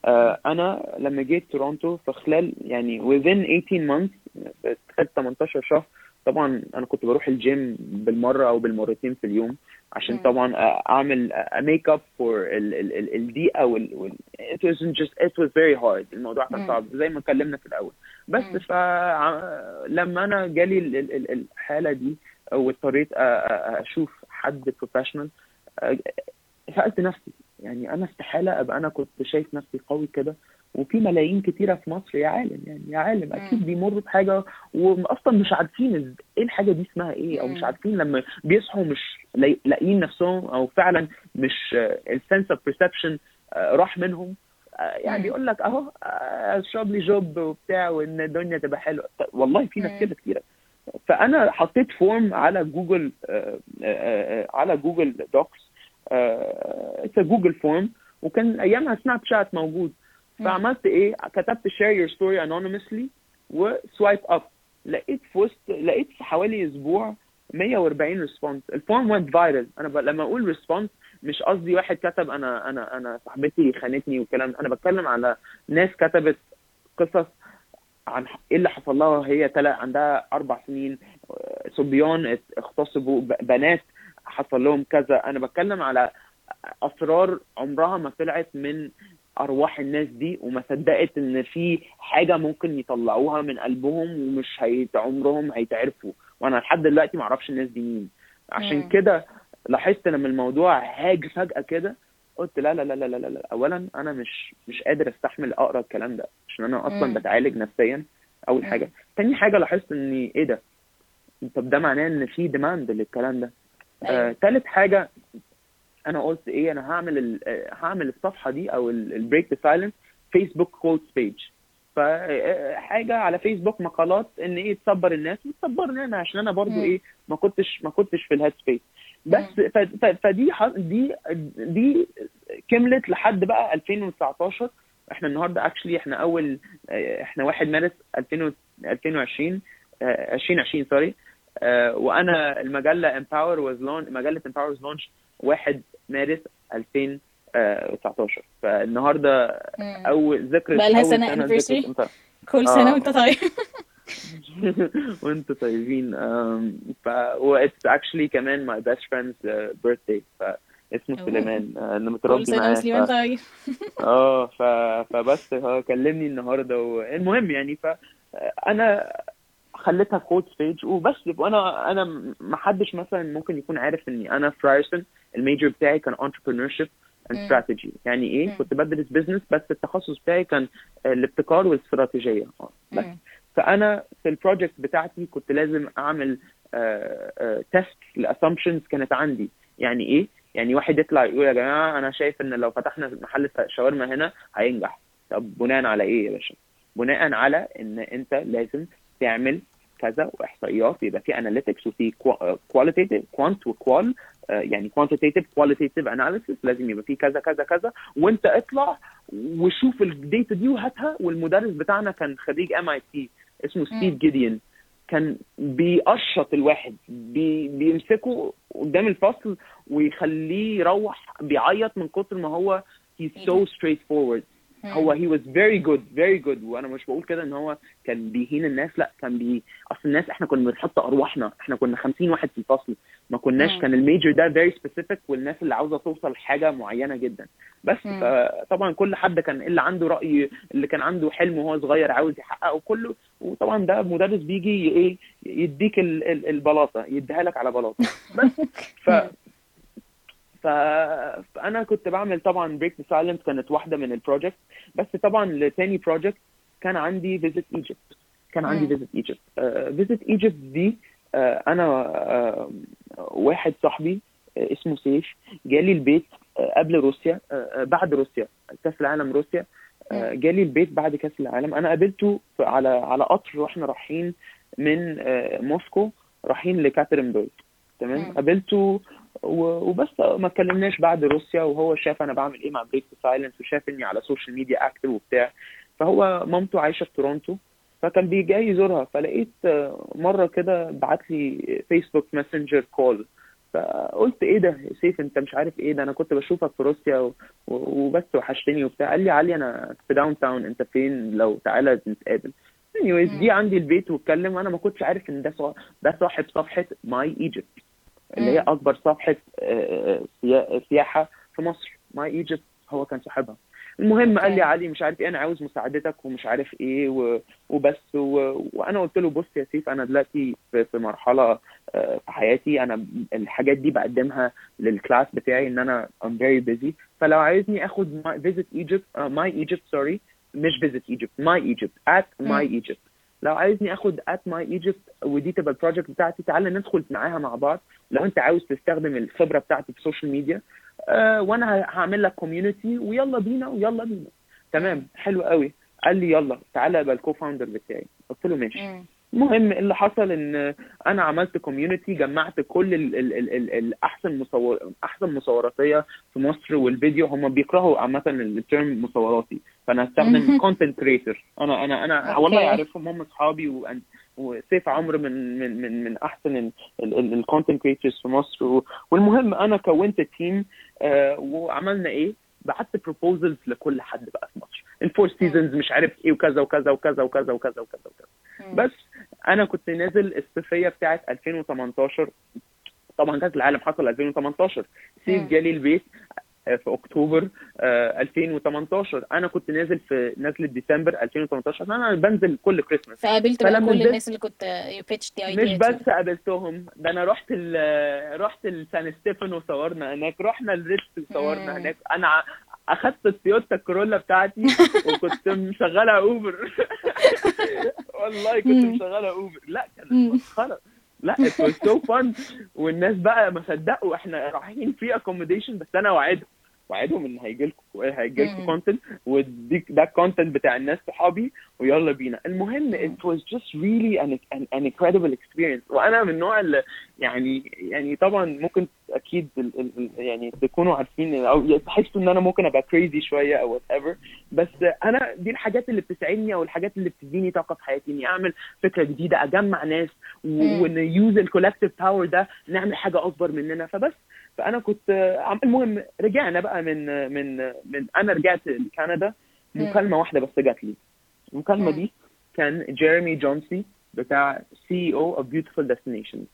آه، أنا لما جيت تورونتو في خلال يعني within 18 months في خلال 18 شهر طبعا أنا كنت بروح الجيم بالمرة أو بالمرتين في اليوم عشان. طبعا أعمل make up for الدقيقة وال وال- it wasn't just it was very hard الموضوع كان. صعب زي ما اتكلمنا في الأول بس مم. فلما أنا جالي ال- ال- ال- الحالة دي واضطريت أشوف حد professional سألت نفسي يعني أنا استحاله أبقى أنا كنت شايف نفسي قوي كده وفي ملايين كتيرة في مصر يا عالم يعني يا عالم أكيد مم. بيمروا بحاجة واصلا مش عارفين إيه الحاجة دي اسمها إيه أو مش. عارفين لما بيصحوا مش لاقيين نفسهم أو فعلا مش ال sense of perception راح منهم آه، يعني. بيقول لك أهو آه، اشرب لي جوب وبتاع وإن الدنيا تبقى حلوة طيب والله في. ناس كده كتيرة فأنا حطيت form على جوجل آه، آه، آه، على Google Docs it's Google Form وكان أيامها Snapchat موجود. فعملت إيه؟ كتبت share your story anonymously و swipe up لقيت في وسط لقيت في حوالي أسبوع 140 response ال form went viral أنا ب... لما أقول response مش قصدي واحد كتب أنا أنا أنا صاحبتي خانتني والكلام. أنا بتكلم على ناس كتبت قصص عن إيه اللي حصل لها وهي طلع عندها أربع سنين آه، صبيان اغتصبوا بنات حصل لهم كذا. أنا بتكلم على أسرار عمرها ما طلعت من أرواح الناس دي وما صدقت إن في حاجة ممكن يطلعوها من قلبهم ومش هيت عمرهم هيتعرفوا وأنا لحد دلوقتي ما أعرفش الناس دي مين عشان. كده لاحظت لما الموضوع هاج فجأة كده قلت لا لا لا لا لا لا, لا. اولا أنا مش مش قادر أستحمل أقرأ الكلام ده عشان أنا أصلا. بتعالج نفسيا أول. حاجة تاني حاجة لاحظت إن إيه ده طب ده معناه إن في ديماند للكلام ده آه، أيوه تالت حاجة أنا قلت إيه أنا هعمل هعمل الصفحة دي أو ال Break the Silence Facebook quotes page فحاجه على فيسبوك مقالات إن إيه تصبر الناس وتصبرني أنا عشان أنا برضو. إيه ما كنتش ما كنتش في ال headspace بس فدي دي دي كملت لحد بقى 2019 إحنا النهارده actually إحنا أول إحنا 1 مارس 2000 2020 آه، 2020 sorry وأنا المجلة Empower was مجلة Empower was launched 1 مارس 2019 فالنهاردة مم. أول ذكرى بقى لها سنة؟ Empower كل سنة آه. وأنت طيب [LAUGHS] وانتوا طيبين ف و it's actually كمان best friend's uh, birthday فاسمه أوه. سليمان آه، أنا متربي معاه. طيب [LAUGHS] آه ف... فبس هو كلمني النهارده والمهم يعني ف أنا خليتها code stage وبس وأنا أنا ما حدش مثلا ممكن يكون عارف إني أنا في Ryerson ال major بتاعي كان entrepreneurship and مم. strategy. يعني إيه؟ مم. كنت بدرس business بس التخصص بتاعي كان الابتكار والاستراتيجية. بس. مم. فأنا في ال project بتاعتي كنت لازم أعمل test ل assumptions كانت عندي. يعني إيه؟ يعني واحد يطلع يقول يا جماعة أنا شايف إن لو فتحنا محل شاورما هنا هينجح. طب بناء على إيه يا باشا؟ بناء على إن أنت لازم تعمل كذا واحصائيات يبقى في analytics وفي qualitative quant و qual يعني quantitative qualitative analysis لازم يبقى في كذا كذا كذا وانت اطلع وشوف ال data دي وهاتها والمدرس بتاعنا كان خريج MIT اسمه ستيف مم. جيديون كان بيقشط الواحد بي بيمسكه قدام الفصل ويخليه يروح بيعيط من كتر ما هو he's so straightforward. هو he was very good very good وأنا مش بقول كده إن هو كان بيهين الناس لأ كان بي أصل الناس إحنا كنا بنحط أرواحنا إحنا كنا 50 واحد في الفصل ما كناش. كان ال major ده very specific والناس اللي عاوزة توصل لحاجه معينة جدا بس مم. فطبعا كل حد كان اللي عنده رأي اللي كان عنده حلم وهو صغير عاوز يحققه كله وطبعا ده مدرس بيجي إيه يديك ال- ال- البلاطة يديها لك على بلاطة بس. [LAUGHS] ف... فأنا كنت بعمل طبعا Break the Silence كانت واحدة من ال project بس طبعا لتاني project كان عندي Visit Egypt كان عندي. Visit Egypt Visit Egypt دي آه، أنا آه، واحد صاحبي آه، اسمه سيف جالي البيت قبل روسيا بعد روسيا كأس العالم روسيا. جالي البيت بعد كأس العالم. أنا قابلته على على قطر وإحنا رايحين من موسكو رايحين ليكاترينبرج تمام. قابلته وبس ما اتكلمناش بعد روسيا وهو شاف أنا بعمل إيه مع Break Silence وشاف إني على ال social media active وبتاع. فهو مامته عايشة في تورونتو فكان بيجي يزورها. فلقيت مرة كده بعت لي فيسبوك ماسنجر call فقلت إيه ده يا سيف أنت مش عارف إيه ده أنا كنت بشوفك في روسيا وبس وحشتني وبتاع. قال لي علي أنا في downtown أنت فين؟ لو تعالى نتقابل. anyways. دي عندي البيت واتكلم. وأنا ما كنتش عارف إن ده ده صاحب صفحة My Egypt اللي هي. أكبر صفحة آه، سيا- سياحة في مصر My Egypt هو كان صاحبها المهم قال لي. علي مش عارف إيه أنا عاوز مساعدتك ومش عارف إيه و... وبس و... وأنا قلت له بص يا سيف أنا دلوقتي في, في مرحلة آه، في حياتي أنا الحاجات دي بقدمها لل class بتاعي إن أنا I'm very busy فلو عايزني آخد Egypt uh, my Egypt sorry مش visit Egypt my Egypt at my مم. لو عايزني آخد at my Egypt ودي تبقى ال project بتاعتي تعالى ندخل معاها مع بعض. لو انت عاوز تستخدم الخبرة بتاعتي في ال social media آه وأنا هعمل لك community ويلا بينا ويلا بينا. تمام؟ حلو قوي. قال لي يلا تعالى ابقى ال co-founder بتاعي. قلت له ماشي. المهم اللي حصل؟ إن أنا عملت community جمعت كل ال ال ال ال الاحسن مصور أحسن مصوراتية في مصر والفيديو هم بيكرهوا عامة ال term مصوراتي. فأنا هستخدم content creator أنا أنا أنا. والله عارفهم هم أصحابي وأن- وسيف عمرو من من من من أحسن ال content creators في مصر. و- والمهم أنا كونت team وعملنا إيه؟ بعت proposals لكل حد بقى في مصر. الفور سيزونز مش عارف إيه وكذا وكذا وكذا وكذا وكذا وكذا وكذا. بس أنا كنت نازل الصيفية بتاعت 2018 طبعا كأس العالم حصل 2018 سيف. جالي البيت آه، في أكتوبر آه، 2018 أنا كنت نازل في نزله ديسمبر 2018 أنا بنزل كل كريسماس فقابلت بقى كل الناس اللي كنت pitch دي مش بس قابلتهم ده أنا رحت ال رحت لسان ستيفانو وصورنا هناك رحنا الريتش وصورنا. هناك. أنا اخدت التويوتا كورولا بتاعتي [LAUGHS] وكنت مشغلها أوبر. [LAUGHS] والله كنت. مشغلها أوبر. لا كانت. مسخرة. لا was so fun. والناس بقى ما صدقوا إحنا رايحين في accommodation بس أنا وعدهم. وعدهم إن هيجي لكم هيجي لكم. content وديك ده ال content بتاع الناس صحابي ويلا بينا. المهم it was just really an, an, an incredible experience. وأنا من النوع اللي يعني يعني طبعا ممكن أكيد ال ال ال- يعني تكونوا عارفين أو تحسوا إن أنا ممكن أبقى crazy شوية أو whatever. بس أنا دي الحاجات اللي بتسعدني أو الحاجات اللي بتديني طاقة في حياتي إني أعمل فكرة جديدة أجمع ناس مم. وإن use ال collective power ده نعمل حاجة أكبر مننا. فبس فأنا كنت عم- المهم رجعنا بقى من من من أنا رجعت لكندا. مكالمة واحدة بس جات لي. المكالمة. دي كان جيرمي جونسي بتاع CEO of Beautiful Destinations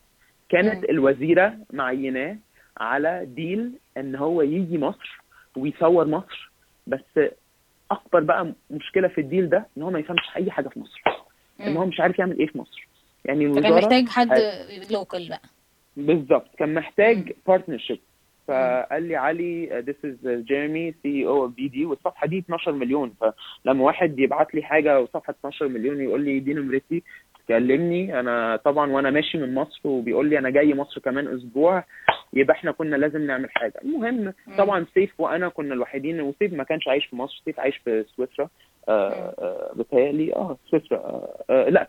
كانت. الوزيرة معيناه على deal إن هو يجي مصر ويصور مصر. بس اكبر بقى مشكلة في ال deal ده إن هو ما يفهمش أي حاجة في مصر. إن هو مش عارف يعمل إيه في مصر. يعني الوزارة محتاج حد local بقى. بالظبط. كان محتاج. partnership فقال لي علي this is جيرمي CEO of BD والصفحة دي 12 مليون. فلما واحد يبعت لي حاجة وصفحة 12 مليون يقول لي دي نمرتي. كلمني أنا طبعا وأنا ماشي من مصر وبيقول لي أنا جاي مصر كمان أسبوع يبقى إحنا كنا لازم نعمل حاجة. المهم طبعا سيف وأنا كنا الوحيدين. وسيف ما كانش عايش في مصر سيف عايش في سويسرا. آه آه بتهيألي آه سويسرا. آه لا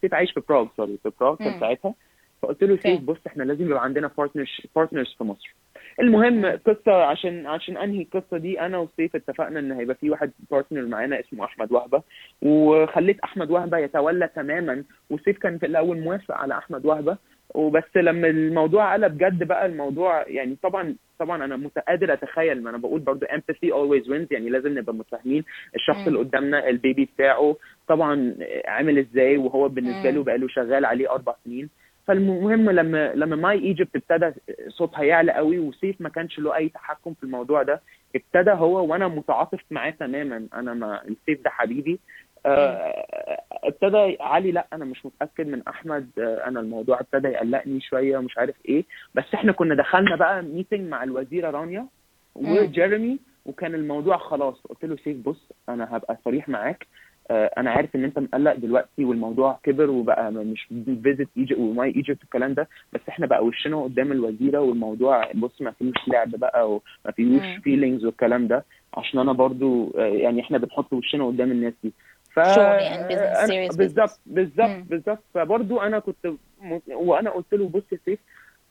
سيف عايش في براغ sorry في براغ كان. ساعتها. فقلت له. سيف بص إحنا لازم يبقى عندنا partners partners في مصر المهم قصة عشان عشان أنهي القصة دي أنا وسيف اتفقنا إن هيبقى في واحد partner معانا اسمه أحمد وهبة وخليت أحمد وهبة يتولى تماما وسيف كان في الأول موافق على أحمد وهبة وبس لما الموضوع قلب جد بقى الموضوع يعني طبعا طبعا أنا قادر أتخيل ما أنا بقول برضو empathy always wins يعني لازم نبقى متفاهمين الشخص مم. اللي قدامنا ال baby بتاعه طبعا عامل إزاي وهو بالنسبة. له بقى له شغال عليه أربع سنين فالمهم لما لما My Egypt ابتدى صوتها يعلى قوي وسيف ما كانش له أي تحكم في الموضوع ده ابتدى هو وأنا متعاطف معاه تماما. أنا ما السيف ده حبيبي. آه، ابتدى علي لا أنا مش متأكد من أحمد. آه، أنا الموضوع ابتدى يقلقني شوية ومش عارف إيه. بس إحنا كنا دخلنا بقى meeting مع الوزيرة رانيا وجيرمي وكان الموضوع خلاص. قلت له سيف بص أنا هبقى صريح معاك. أنا عارف إن أنت مقلق دلوقتي والموضوع كبر وبقى مش Visit Egypt و My Egypt والكلام ده بس إحنا بقى وشنا قدام الوزيرة والموضوع بص ما فيهوش لعب بقى وما فيهوش. feelings والكلام ده عشان أنا برضو آه، يعني إحنا بنحط وشنا قدام الناس دي ف يعني serious بالظبط. بالظبط. بالظبط فبرضو أنا كنت. وأنا قلت له بص يا سيف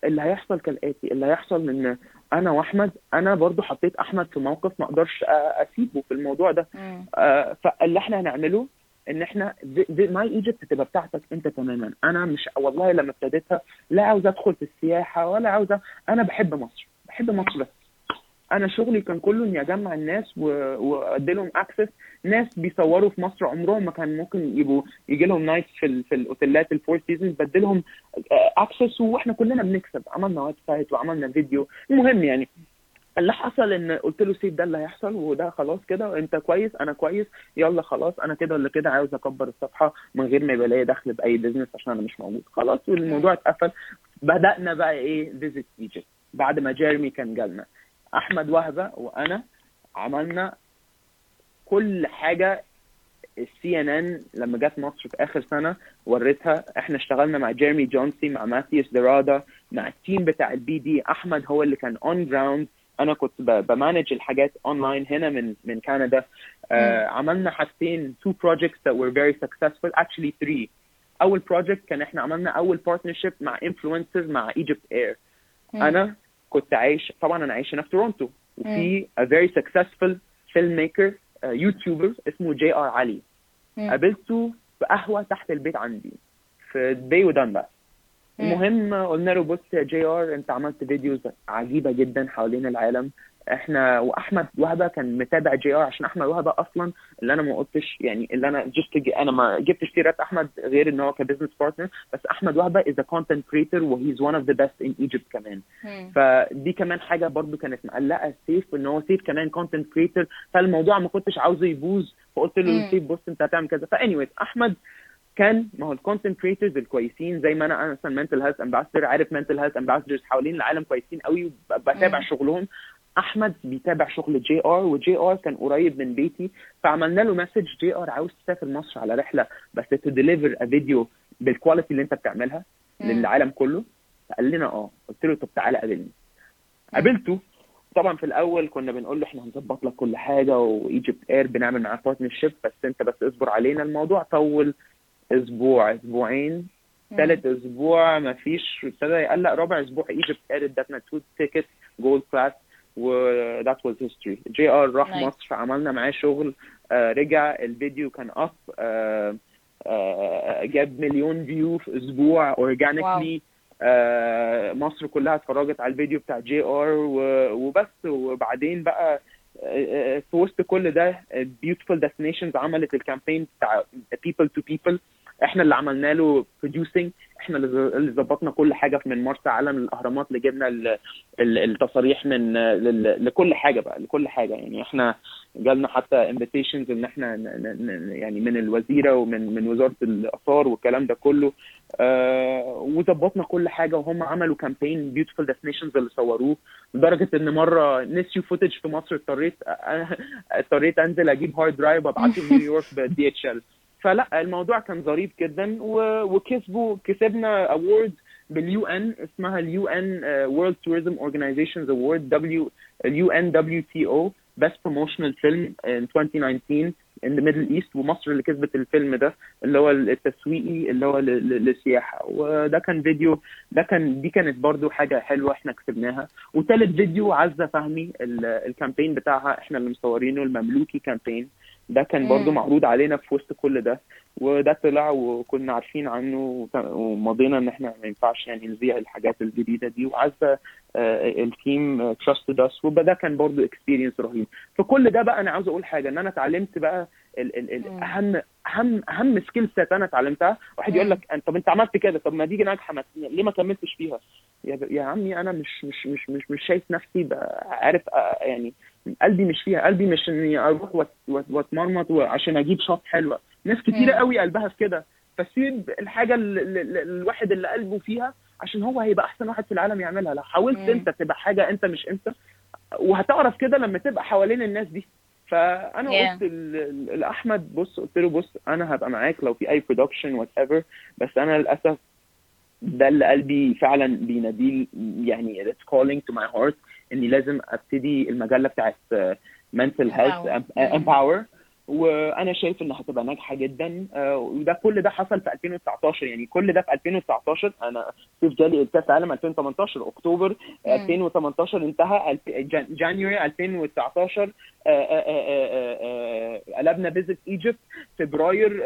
اللي هيحصل كالآتي اللي هيحصل إن أنا وأحمد أنا برضو حطيت أحمد في موقف ما أقدرش أسيبه في الموضوع ده. آه، فاللي إحنا هنعمله إن إحنا My Egypt تبقى بتاعتك أنت تماما. أنا مش والله لما ابتديتها لا عاوز أدخل في السياحة ولا عاوز أنا بحب مصر بحب مصر بس. أنا شغلي كان كله اني اجمع الناس وادي لهم access. ناس بيصوروا في مصر عمرهم ما كان ممكن يبقوا يجي لهم nights في ال- في الأوتيلات ال Four Seasons بدي لهم access وإحنا كلنا بنكسب. عملنا website وعملنا فيديو المهم يعني اللي حصل إن قلت له سيف ده اللي هيحصل وده خلاص كده. أنت كويس؟ أنا كويس. يلا خلاص. أنا كده ولا كده عاوز أكبر الصفحة من غير ما يبقى ليا دخل بأي business عشان أنا مش موجود. خلاص والموضوع اتقفل. بدأنا بقى إيه؟ Visit Egypt بعد ما جيرمي كان جالنا. أحمد وهبة وأنا عملنا كل حاجة ال CNN لما جت مصر في آخر سنة وريتها. إحنا اشتغلنا مع جيرمي جونسي مع ماثيوس درادا مع ال team بتاع ال BD أحمد هو اللي كان on ground أنا كنت ب manage الحاجات اونلاين هنا من من كندا. آه عملنا حاجتين two projects that were very successful actually three. أول project كان إحنا عملنا أول partnership مع influencers مع Egypt Air. مم. أنا كنت عايش طبعا أنا عايش هنا في تورونتو. وفي a very successful filmmaker uh, YouTuber اسمه JR Alli. قابلته في قهوة تحت البيت عندي. في بي ودنبا المهم قلنا له بص يا JR أنت عملت videos عجيبة جدا حوالين العالم. إحنا واحمد وهبة كان متابع JR عشان احمد وهبة أصلا اللي أنا ما قلتش يعني اللي أنا just أنا ما جبتش سيره أحمد غير إن هو ك business partner بس أحمد وهبة as a content creator و he's one of the best in Egypt كمان مم. فدي كمان حاجة برضو كانت مقلقة سيف إن هو سيف كمان content creator فالموضوع ما كنتش عاوزه يبوظ فقلت له. سيف بص أنت هتعمل كذا ف anyways أحمد كان ما هو ال content creators الكويسين زي ما أنا مثلا mental health ambassador عارف mental health ambassadors حوالين العالم كويسين قوي وبتابع مم. شغلهم أحمد بيتابع شغل JR و JR كان قريب من بيتي فعملنا له message JR عاوز تسافر مصر على رحلة بس ت deliver a video بال quality اللي انت بتعملها. للعالم كله. فقال لنا آه. قلت له طب تعالى قابلني. قابلته. طبعا في الأول كنا بنقول له إحنا هنظبط لك كل حاجة و Egypt Air بنعمل معاه partnership بس أنت بس اصبر علينا. الموضوع طول أسبوع أسبوعين. ثالث أسبوع ما فيش. ابتدى يقلق رابع أسبوع Egypt Air ادتنا two ticket gold class و that was history. JR راح Nice. مصر عملنا معاه شغل آه رجع الفيديو كان up آه آه جاب مليون view في أسبوع organically آه مصر كلها اتفرجت على الفيديو بتاع JR وبس. وبعدين بقى في وسط كل ده Beautiful Destinations عملت ال campaign بتاع people to people. إحنا اللي عملنا له producing. إحنا اللي ظبطنا كل حاجة من مرسى علم الأهرامات اللي جبنا ال- ال- التصاريح من لكل حاجة بقى لكل حاجة. يعني إحنا جالنا حتى invitations إن إحنا يعني من الوزيرة ومن من وزارة الآثار والكلام ده كله آه وظبطنا كل حاجة وهم عملوا campaign Beautiful Destinations اللي صوروه لدرجة إن مرة نسيوا footage في مصر اضطريت اضطريت أنزل أجيب hard drive وأبعته نيويورك بال DHL فلا الموضوع كان ظريف جدا وكسبوا كسبنا award بال UN اسمها ال UN World Tourism Organizations award W ال UNWTO best promotional film in 2019 in the Middle East ومصر اللي كسبت الفيلم ده اللي هو التسويقي اللي هو للسياحة. وده كان فيديو ده كان دي كانت برضو حاجة حلوة إحنا كسبناها. وثالث فيديو عزة فهمي ال- ال campaign بتاعها إحنا اللي مصورينه المملوكي campaign ده كان برضو. معروض علينا في وسط كل ده وده طلع وكنا عارفين عنه ومضينا إن إحنا ما ينفعش يعني نذيع الحاجات الجديدة دي وعزة آه، ال team trusted us وده كان برضو experience رهيب فكل ده بقى أنا عاوز أقول حاجة إن أنا اتعلمت بقى ال ال ال. أهم أهم أهم skill set أنا اتعلمتها واحد يقول. لك طب أنت عملت كده طب ما دي ناجحة ما ليه ما كملتش فيها يا, يا عمي أنا مش مش مش مش مش شايف نفسي عارف آه، يعني قلبي مش فيها قلبي مش إني أروح وأت- وأت- وأتمرمط عشان أجيب shot حلوة ناس كتيرة. قوي قلبها في كده فسيب الحاجة ال- ال- ال- الواحد اللي قلبه فيها عشان هو هيبقى أحسن واحد في العالم يعملها لو حاولت مم. أنت تبقى حاجة أنت مش أنت وهتعرف كده لما تبقى حوالين الناس دي فأنا Yeah. قلت لأحمد بص قلت له بص أنا هبقى معاك لو في أي production whatever بس أنا للأسف ده اللي قلبي فعلا بيناديه يعني it's calling to my heart إني لازم أبتدي المجلة بتاعت Empower. em- empower وأنا شايف انها هتبقى ناجحة جدا آه، وده كل ده حصل في 2019 يعني كل ده في 2019 أنا سيف جالي كاس عالم 2018 أكتوبر مم. 2018 انتهى جانيوري 2019 آه، آه، قلبنا فيزيت إيجيبت فبراير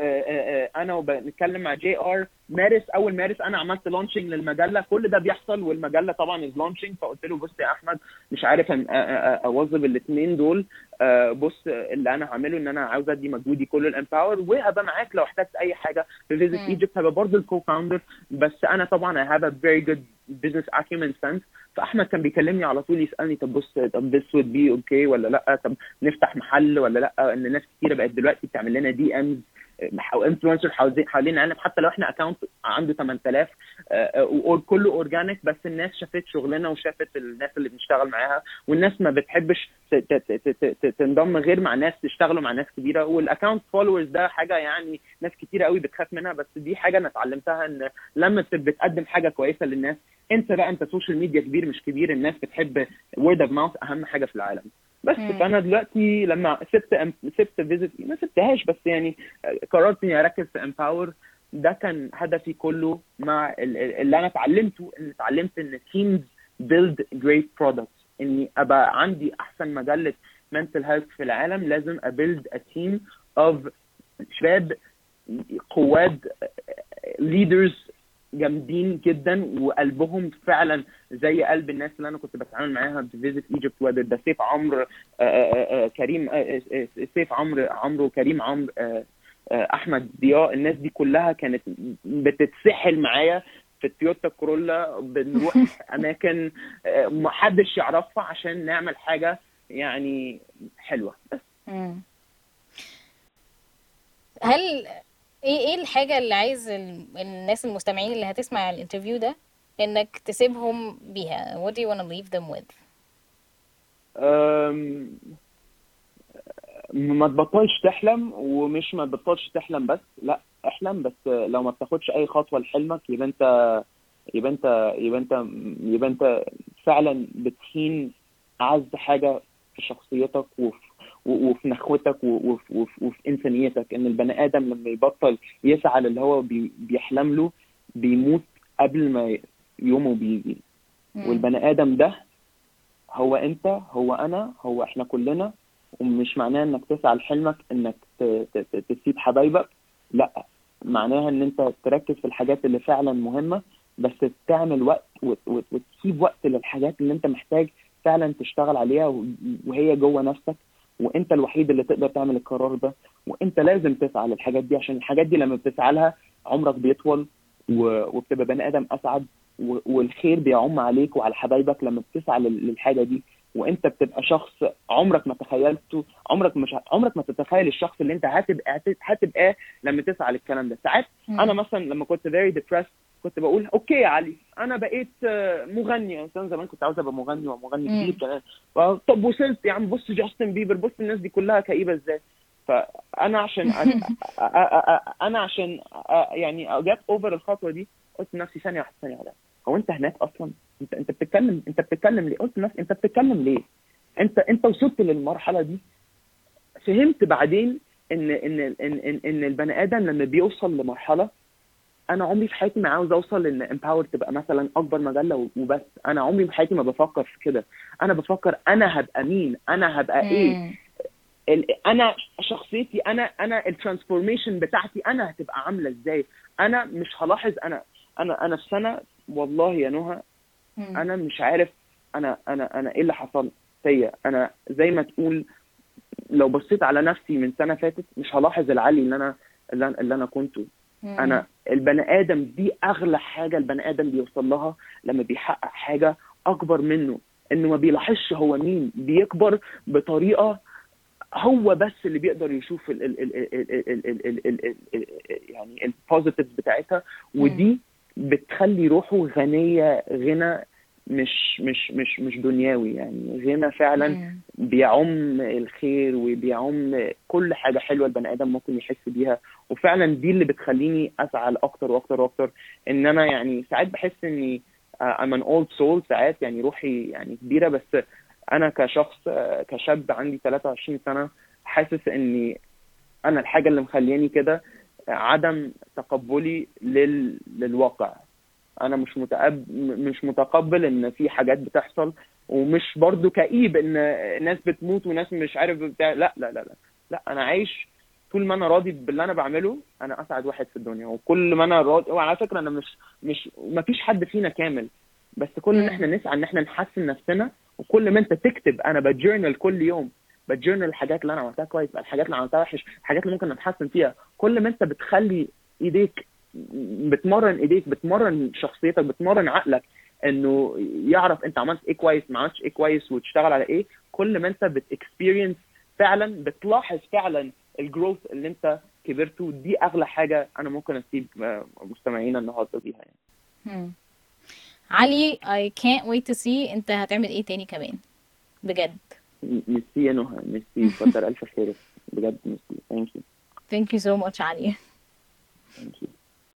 أنا وبنتكلم مع JR مارس أول مارس أنا عملت launching للمجلة. كل ده بيحصل والمجلة طبعا is launching فقلت له بص يا أحمد مش عارف اوظف الاثنين دول. آه، بص اللي أنا هعمله إن أنا عاوز أدي مجهودي كله ل Empower وهبقى معاك لو احتجت أي حاجة. في Visit. Egypt هبقى برضه ال co-founder بس أنا طبعا I have a very good business acumen sense. فأحمد كان بيكلمني على طول يسألني طب بص طب this would be okay ولا لأ؟ طب نفتح محل ولا لأ؟ إن ناس كتيرة بقت دلوقتي بتعمل لنا DMs influencer حوالين العالم حتى لو إحنا account عنده 8000 وكله organic بس الناس شافت شغلنا وشافت الناس اللي بنشتغل معاها والناس ما بتحبش تنضم غير مع ناس تشتغلوا مع ناس كبيرة. وال account followers ده حاجة يعني ناس كتيرة قوي بتخاف منها بس دي حاجة أنا اتعلمتها إن لما بت- بتقدم حاجة كويسة للناس أنت بقى أنت social media كبير مش كبير الناس بتحب word of mouth أهم حاجة في العالم. بس مم. فأنا دلوقتي لما سبت سبت Visit ما سبتهاش بس يعني قررت إني أركز في Empower ده كان هدفي كله مع ال- ال- اللي أنا اتعلمته ان اتعلمت إن teams build great products. إني أبقى عندي أحسن مجلة mental health في العالم. لازم ا build a team of شباب قواد leaders جامدين جدا وقلبهم فعلا زي قلب الناس اللي أنا كنت بتعامل معاها في Visit Egypt whether ده سيف عمرو آه، آه، آه، كريم سيف عمرو عمرو كريم عمرو أحمد ضياء الناس دي كلها كانت بتتسحل معايا في التويوتا كورولا بنروح [LAUGHS] أماكن آه، محدش يعرفها عشان نعمل حاجة يعني حلوة بس. هل إيه إيه الحاجة اللي عايز ال- الناس المستمعين اللي هتسمع الانترفيو ده إنك تسيبهم بيها؟ What do you want to leave them with? ما تبطلش تحلم ومش ما تبطلش تحلم بس لا احلم بس لو ما بتاخدش أي خطوة لحلمك يبقى أنت يبقى أنت يبقى أنت يبقى أنت فعلا بتهين اعز حاجة في شخصيتك وفي وفي نخوتك وفي, وفي, وفي إنسانيتك إن البني آدم لما يبطل يسعى للي هو بي بيحلم له بيموت قبل ما يومه بيجي. والبني آدم ده هو أنت هو أنا هو إحنا كلنا ومش معناه إنك تسعى لحلمك إنك تسيب حبايبك. لأ معناها إن أنت تركز في الحاجات اللي فعلا مهمة بس تعمل وقت وت- وت- وتسيب وقت للحاجات اللي أنت محتاج فعلا تشتغل عليها وهي جوه نفسك. وانت الوحيد اللي تقدر تعمل القرار ده وانت لازم تسعى للحاجات دي عشان الحاجات دي لما بتسعى لها عمرك بيطول وبتبقى بني آدم أسعد والخير بيعم عليك وعلى حبايبك لما بتسعى لل- للحاجة دي وانت بتبقى شخص عمرك ما تخيلته عمرك مش عمرك ما تتخيل الشخص اللي انت هتبقى هتبقى لما تسعى للكلام ده ساعات. أنا مثلا لما كنت very depressed كنت بقول okay يا علي أنا بقيت آه، مغني. يعني زمان كنت عاوز أبقى مغني ومغني. كبير كمان. طب وصلت؟ يا عم بص جاستن بيبر بص الناس دي كلها كئيبة إزاي؟ فانا عشان أنا عشان يعني get over الخطوة دي قلت لنفسي ثانية واحدة ثانية واحدة. هو أنت هناك أصلا؟ أنت أنت بتتكلم أنت بتتكلم ليه؟ قلت لنفسي أنت بتتكلم ليه؟ أنت أنت وصلت للمرحلة دي. فهمت بعدين إن إن إن إن, إن البني آدم لما بيوصل لمرحلة أنا عمري في حياتي ما عاوز أوصل إن Empower تبقى مثلا أكبر مجلة وبس. أنا عمري في حياتي ما بفكر في كده. أنا بفكر أنا هبقى مين أنا هبقى إيه. أنا شخصيتي أنا أنا ال transformation بتاعتي أنا هتبقى عاملة إزاي. أنا مش هلاحظ أنا أنا أنا في سنة والله يا نهى. أنا مش عارف أنا أنا أنا إيه اللي حصل فيا. أنا زي ما تقول لو بصيت على نفسي من سنة فاتت مش هلاحظ العلي اللي أنا اللي أنا, اللي أنا كنته. مم. أنا البني آدم دي اغلى حاجة البني آدم بيوصل لها لما بيحقق حاجة اكبر منه انه ما بيلاحظش هو مين بيكبر بطريقه هو بس اللي بيقدر يشوف ال ال ال ال ال ال ال ال ال ال يعني البوزيتيفز بتاعتها ودي بتخلي روحه غنيه غنى مش مش مش مش دنيوي يعني. غنى فعلا. بيعم الخير وبيعم كل حاجة حلوة البني آدم ممكن يحس بيها. وفعلا دي اللي بتخليني اسعى لاكتر وأكتر وأكتر. إن أنا يعني ساعات بحس إني I'm an old soul ساعات يعني روحي يعني كبيرة. بس أنا كشخص آه، كشاب عندي 23 سنة حاسس إني أنا الحاجة اللي مخلياني كده عدم تقبلي لل... للواقع. أنا مش متقبل مش متقبل إن في حاجات بتحصل ومش برضو كئيب إن ناس بتموت وناس مش عارف بتاع لا لا لا لا لا أنا عايش طول ما أنا راضي باللي أنا بعمله أنا أسعد واحد في الدنيا وكل ما أنا راضي وعلى فكرة أنا مش مش ما فيش حد فينا كامل بس كل إن. إحنا نسعى إن إحنا نحسن نفسنا وكل ما أنت تكتب أنا بجورنال كل يوم بجورنال الحاجات اللي أنا عملتها كويس الحاجات اللي عملتها وحش الحاجات اللي ممكن نتحسن فيها كل ما أنت بتخلي إيديك بتمرن ايديك بتمرن شخصيتك بتمرن عقلك انه يعرف انت عملت إيه كويس ما عملتش إيه كويس وتشتغل على إيه. كل ما انت بت experience فعلا بتلاحظ فعلا ال growth اللي انت كبرته. دي أغلى حاجة أنا ممكن أسيب آه، مستمعينا النهارده بيها يعني. علي I can't wait to see انت هتعمل إيه تاني كمان. بجد. ميرسي يا نهى ميرسي. كتر ألف خيرك بجد ميرسي. thank you thank you so much علي. thank you